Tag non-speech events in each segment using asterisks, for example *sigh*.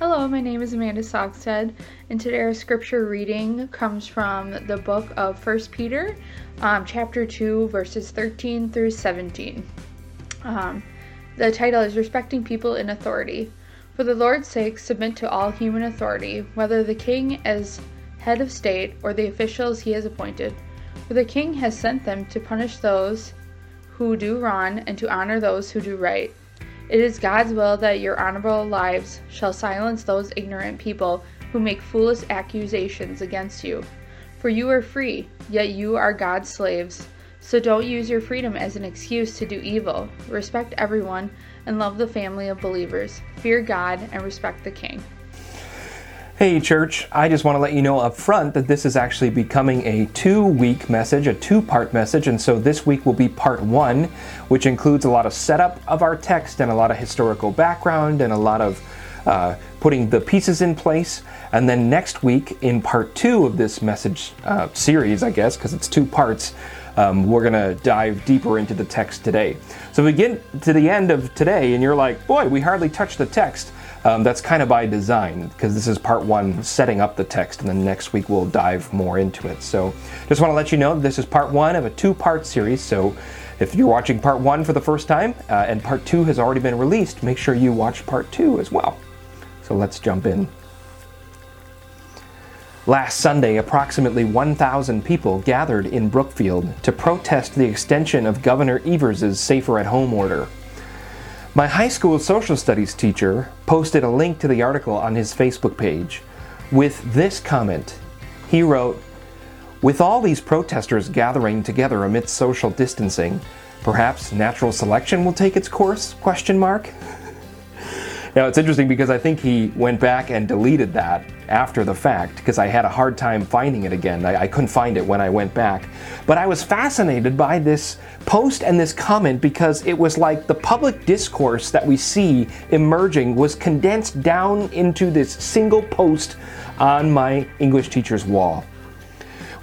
Hello, my name is Amanda Sogsted, and today our scripture reading comes from the book of 1 Peter, um, chapter 2, verses 13 through 17. Um, the title is Respecting People in Authority. For the Lord's sake, submit to all human authority, whether the king as head of state or the officials he has appointed. For the king has sent them to punish those who do wrong and to honor those who do right. It is God's will that your honorable lives shall silence those ignorant people who make foolish accusations against you. For you are free, yet you are God's slaves. So don't use your freedom as an excuse to do evil. Respect everyone and love the family of believers. Fear God and respect the king. Hey, church, I just want to let you know up front that this is actually becoming a two week message, a two part message. And so this week will be part one, which includes a lot of setup of our text and a lot of historical background and a lot of uh, putting the pieces in place. And then next week, in part two of this message uh, series, I guess, because it's two parts, um, we're going to dive deeper into the text today. So we get to the end of today, and you're like, boy, we hardly touched the text. Um, that's kind of by design because this is part one, setting up the text, and then next week we'll dive more into it. So, just want to let you know this is part one of a two part series. So, if you're watching part one for the first time uh, and part two has already been released, make sure you watch part two as well. So, let's jump in. Last Sunday, approximately 1,000 people gathered in Brookfield to protest the extension of Governor Evers' safer at home order. My high school social studies teacher posted a link to the article on his Facebook page with this comment. He wrote, With all these protesters gathering together amidst social distancing, perhaps natural selection will take its course? Question mark. *laughs* Now it's interesting because I think he went back and deleted that after the fact because I had a hard time finding it again. I, I, couldn't find it when I went back. But I was fascinated by this post and this comment because it was like the public discourse that we see emerging was condensed down into this single post on my English teacher's wall.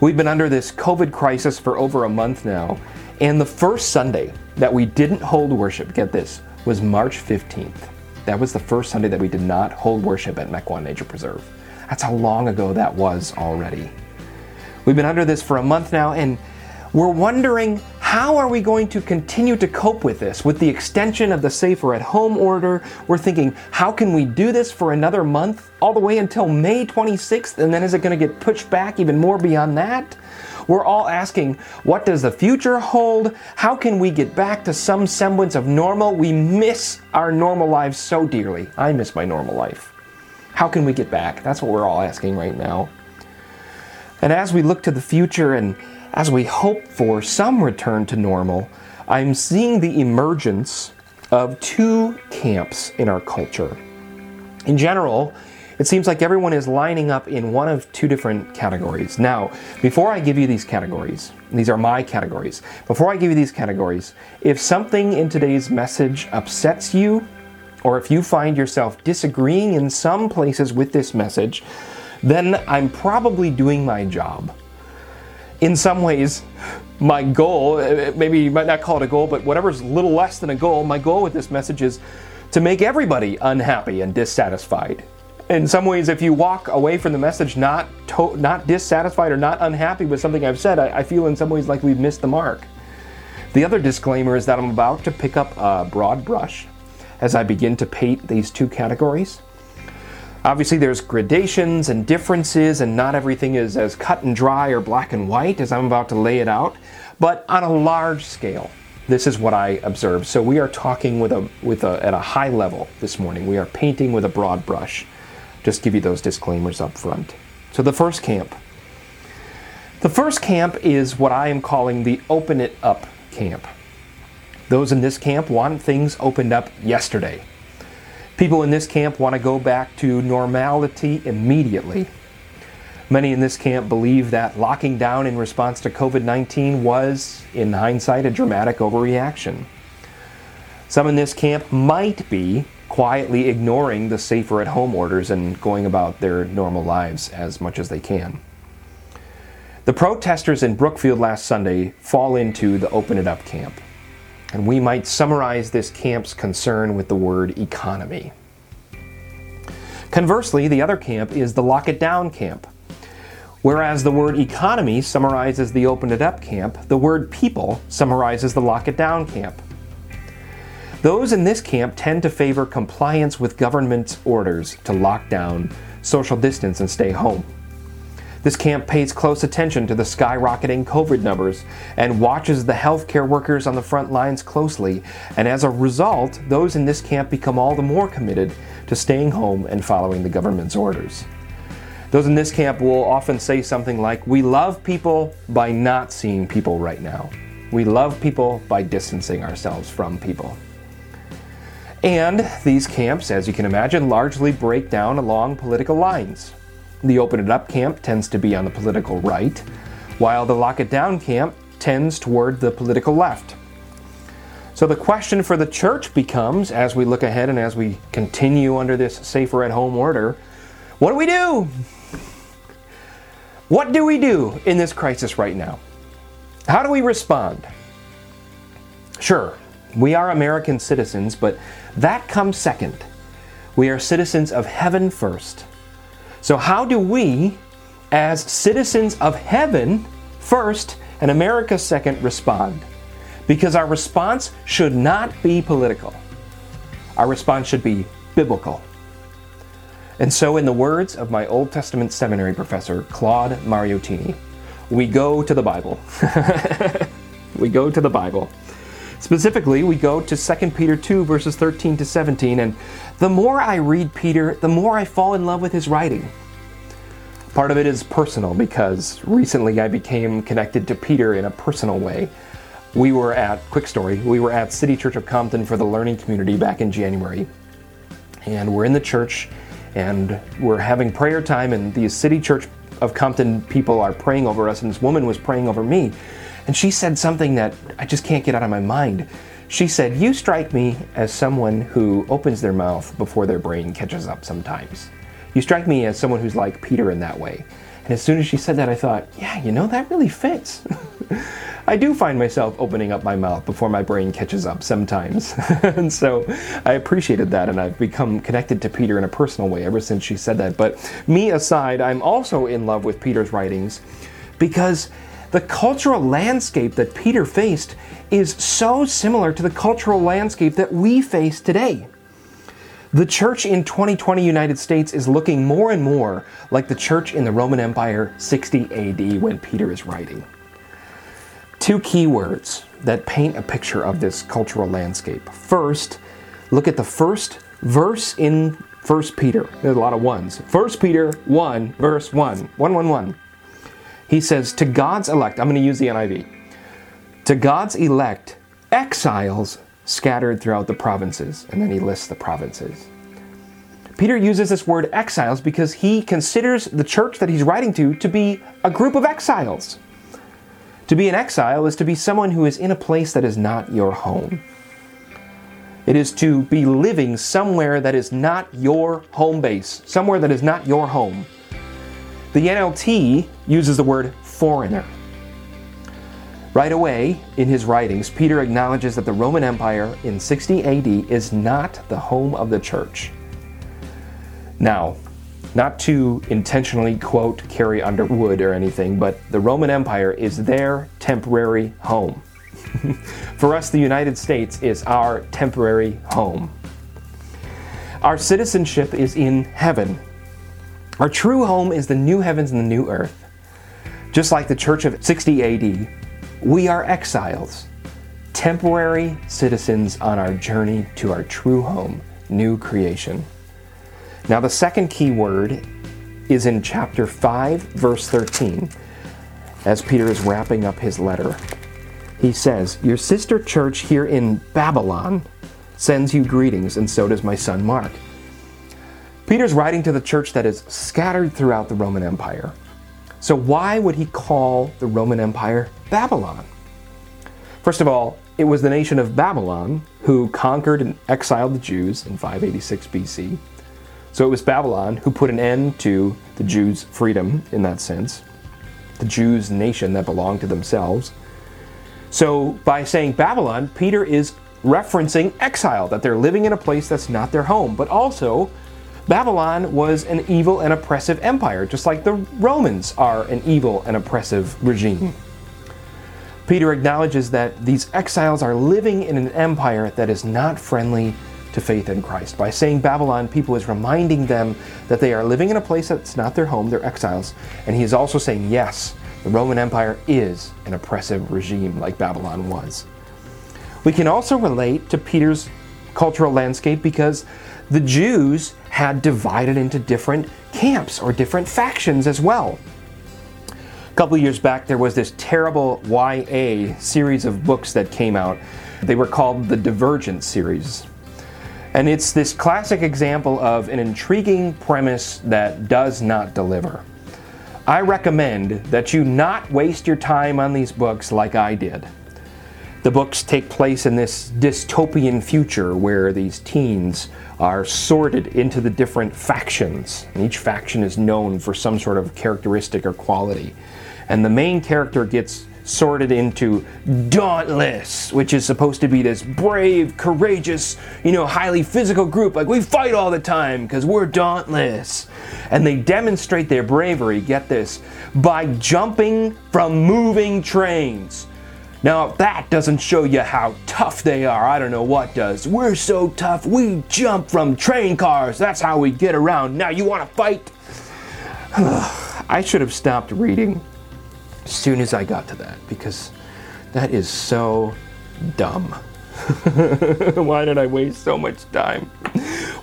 We've been under this COVID crisis for over a month now, and the first Sunday that we didn't hold worship, get this, was March 15th. That was the first Sunday that we did not hold worship at Mequon Nature Preserve. That's how long ago that was already. We've been under this for a month now, and we're wondering how are we going to continue to cope with this? With the extension of the safer at home order, we're thinking, how can we do this for another month, all the way until May 26th, and then is it going to get pushed back even more beyond that? We're all asking, what does the future hold? How can we get back to some semblance of normal? We miss our normal lives so dearly. I miss my normal life. How can we get back? That's what we're all asking right now. And as we look to the future and as we hope for some return to normal, I'm seeing the emergence of two camps in our culture. In general, it seems like everyone is lining up in one of two different categories. Now, before I give you these categories, these are my categories. Before I give you these categories, if something in today's message upsets you, or if you find yourself disagreeing in some places with this message, then I'm probably doing my job. In some ways, my goal, maybe you might not call it a goal, but whatever's a little less than a goal, my goal with this message is to make everybody unhappy and dissatisfied in some ways, if you walk away from the message not to- not dissatisfied or not unhappy with something I've said, I-, I feel in some ways like we've missed the mark. The other disclaimer is that I'm about to pick up a broad brush as I begin to paint these two categories. Obviously, there's gradations and differences, and not everything is as cut and dry or black and white as I'm about to lay it out. But on a large scale, this is what I observe. So we are talking with a with a at a high level this morning. We are painting with a broad brush. Just give you those disclaimers up front. So, the first camp. The first camp is what I am calling the open it up camp. Those in this camp want things opened up yesterday. People in this camp want to go back to normality immediately. Many in this camp believe that locking down in response to COVID 19 was, in hindsight, a dramatic overreaction. Some in this camp might be quietly ignoring the safer at home orders and going about their normal lives as much as they can. The protesters in Brookfield last Sunday fall into the Open It Up camp. And we might summarize this camp's concern with the word economy. Conversely, the other camp is the lock it down camp. Whereas the word economy summarizes the open it up camp, the word people summarizes the lock it down camp. Those in this camp tend to favor compliance with government's orders to lock down, social distance, and stay home. This camp pays close attention to the skyrocketing COVID numbers and watches the healthcare workers on the front lines closely, and as a result, those in this camp become all the more committed to staying home and following the government's orders. Those in this camp will often say something like, We love people by not seeing people right now. We love people by distancing ourselves from people. And these camps, as you can imagine, largely break down along political lines. The Open It Up camp tends to be on the political right, while the Lock It Down camp tends toward the political left. So the question for the church becomes, as we look ahead and as we continue under this safer at home order, what do we do? What do we do in this crisis right now? How do we respond? Sure, we are American citizens, but that comes second. We are citizens of heaven first. So, how do we, as citizens of heaven first and America second, respond? Because our response should not be political, our response should be biblical. And so, in the words of my Old Testament seminary professor, Claude Mariottini, we go to the Bible. *laughs* we go to the Bible. Specifically, we go to 2 Peter 2, verses 13 to 17, and the more I read Peter, the more I fall in love with his writing. Part of it is personal because recently I became connected to Peter in a personal way. We were at, quick story, we were at City Church of Compton for the learning community back in January. And we're in the church and we're having prayer time, and the City Church of Compton people are praying over us, and this woman was praying over me. And she said something that I just can't get out of my mind. She said, You strike me as someone who opens their mouth before their brain catches up sometimes. You strike me as someone who's like Peter in that way. And as soon as she said that, I thought, yeah, you know, that really fits. *laughs* I do find myself opening up my mouth before my brain catches up sometimes. *laughs* and so I appreciated that, and I've become connected to Peter in a personal way ever since she said that. But me aside, I'm also in love with Peter's writings because the cultural landscape that Peter faced is so similar to the cultural landscape that we face today. The church in 2020 United States is looking more and more like the church in the Roman Empire 60 AD when Peter is writing. Two key words that paint a picture of this cultural landscape. First, look at the first verse in 1 Peter. There's a lot of ones. 1 Peter 1, verse 1. 1, 1, 1. He says, To God's elect, I'm going to use the NIV. To God's elect, exiles scattered throughout the provinces. And then he lists the provinces. Peter uses this word exiles because he considers the church that he's writing to to be a group of exiles. To be an exile is to be someone who is in a place that is not your home. It is to be living somewhere that is not your home base, somewhere that is not your home. The NLT uses the word foreigner. Right away, in his writings, Peter acknowledges that the Roman Empire in 60 AD is not the home of the church. Now, not to intentionally quote Carrie Underwood or anything, but the Roman Empire is their temporary home. *laughs* For us, the United States is our temporary home. Our citizenship is in heaven, our true home is the new heavens and the new earth. Just like the church of 60 AD, we are exiles, temporary citizens on our journey to our true home, new creation. Now, the second key word is in chapter 5, verse 13, as Peter is wrapping up his letter. He says, Your sister church here in Babylon sends you greetings, and so does my son Mark. Peter's writing to the church that is scattered throughout the Roman Empire. So, why would he call the Roman Empire Babylon? First of all, it was the nation of Babylon who conquered and exiled the Jews in 586 BC. So, it was Babylon who put an end to the Jews' freedom in that sense, the Jews' nation that belonged to themselves. So, by saying Babylon, Peter is referencing exile, that they're living in a place that's not their home, but also Babylon was an evil and oppressive empire, just like the Romans are an evil and oppressive regime. Peter acknowledges that these exiles are living in an empire that is not friendly to faith in Christ. By saying Babylon, Peter is reminding them that they are living in a place that's not their home, they're exiles. And he is also saying, yes, the Roman Empire is an oppressive regime like Babylon was. We can also relate to Peter's cultural landscape because the Jews had divided into different camps or different factions as well. A couple years back, there was this terrible YA series of books that came out. They were called the Divergent series. And it's this classic example of an intriguing premise that does not deliver. I recommend that you not waste your time on these books like I did. The books take place in this dystopian future where these teens are sorted into the different factions. And each faction is known for some sort of characteristic or quality. And the main character gets sorted into Dauntless, which is supposed to be this brave, courageous, you know, highly physical group. Like, we fight all the time because we're dauntless. And they demonstrate their bravery, get this, by jumping from moving trains. Now, if that doesn't show you how tough they are, I don't know what does. We're so tough, we jump from train cars. That's how we get around. Now, you want to fight? *sighs* I should have stopped reading as soon as I got to that because that is so dumb. *laughs* Why did I waste so much time?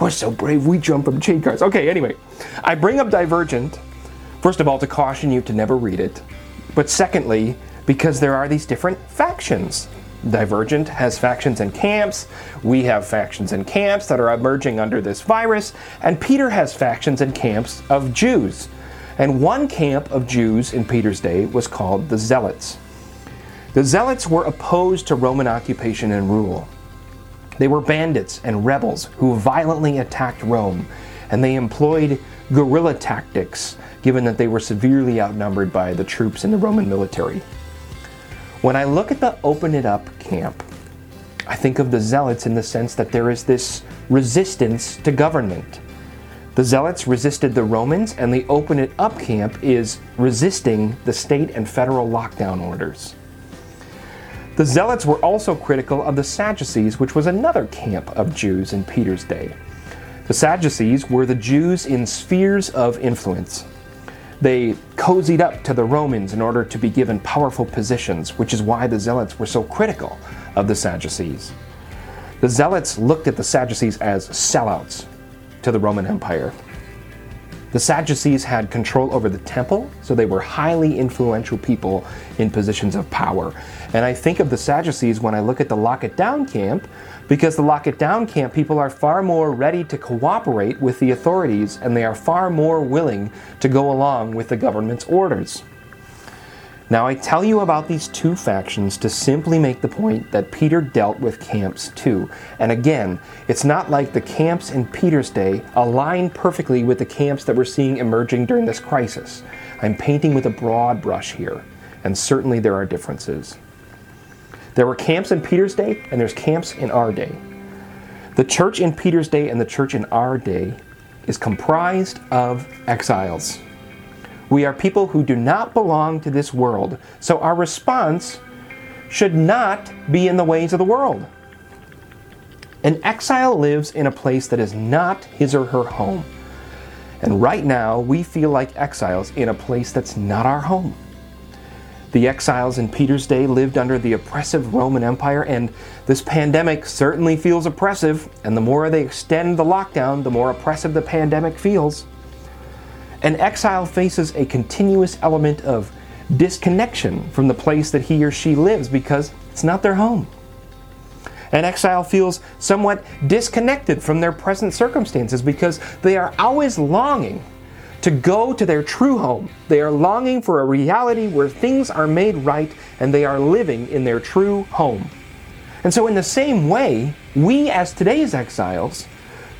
We're so brave, we jump from chain cars. Okay, anyway, I bring up Divergent, first of all, to caution you to never read it, but secondly, because there are these different factions. Divergent has factions and camps. We have factions and camps that are emerging under this virus. And Peter has factions and camps of Jews. And one camp of Jews in Peter's day was called the Zealots. The Zealots were opposed to Roman occupation and rule. They were bandits and rebels who violently attacked Rome, and they employed guerrilla tactics, given that they were severely outnumbered by the troops in the Roman military. When I look at the Open It Up camp, I think of the Zealots in the sense that there is this resistance to government. The Zealots resisted the Romans, and the Open It Up camp is resisting the state and federal lockdown orders. The Zealots were also critical of the Sadducees, which was another camp of Jews in Peter's day. The Sadducees were the Jews in spheres of influence. They cozied up to the Romans in order to be given powerful positions, which is why the Zealots were so critical of the Sadducees. The Zealots looked at the Sadducees as sellouts to the Roman Empire. The Sadducees had control over the temple, so they were highly influential people in positions of power. And I think of the Sadducees when I look at the Lock It Down camp, because the Lock It Down camp people are far more ready to cooperate with the authorities and they are far more willing to go along with the government's orders. Now, I tell you about these two factions to simply make the point that Peter dealt with camps too. And again, it's not like the camps in Peter's day align perfectly with the camps that we're seeing emerging during this crisis. I'm painting with a broad brush here, and certainly there are differences. There were camps in Peter's day, and there's camps in our day. The church in Peter's day and the church in our day is comprised of exiles. We are people who do not belong to this world, so our response should not be in the ways of the world. An exile lives in a place that is not his or her home. And right now, we feel like exiles in a place that's not our home. The exiles in Peter's day lived under the oppressive Roman Empire, and this pandemic certainly feels oppressive. And the more they extend the lockdown, the more oppressive the pandemic feels. An exile faces a continuous element of disconnection from the place that he or she lives because it's not their home. An exile feels somewhat disconnected from their present circumstances because they are always longing to go to their true home. They are longing for a reality where things are made right and they are living in their true home. And so, in the same way, we as today's exiles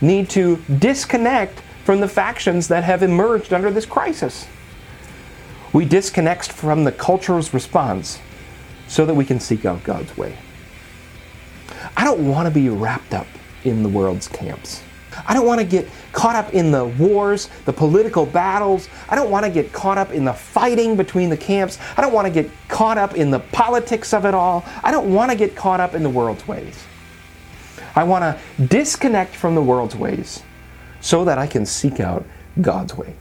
need to disconnect from the factions that have emerged under this crisis. We disconnect from the culture's response so that we can seek out God's way. I don't want to be wrapped up in the world's camps. I don't want to get caught up in the wars, the political battles. I don't want to get caught up in the fighting between the camps. I don't want to get caught up in the politics of it all. I don't want to get caught up in the world's ways. I want to disconnect from the world's ways so that I can seek out God's way.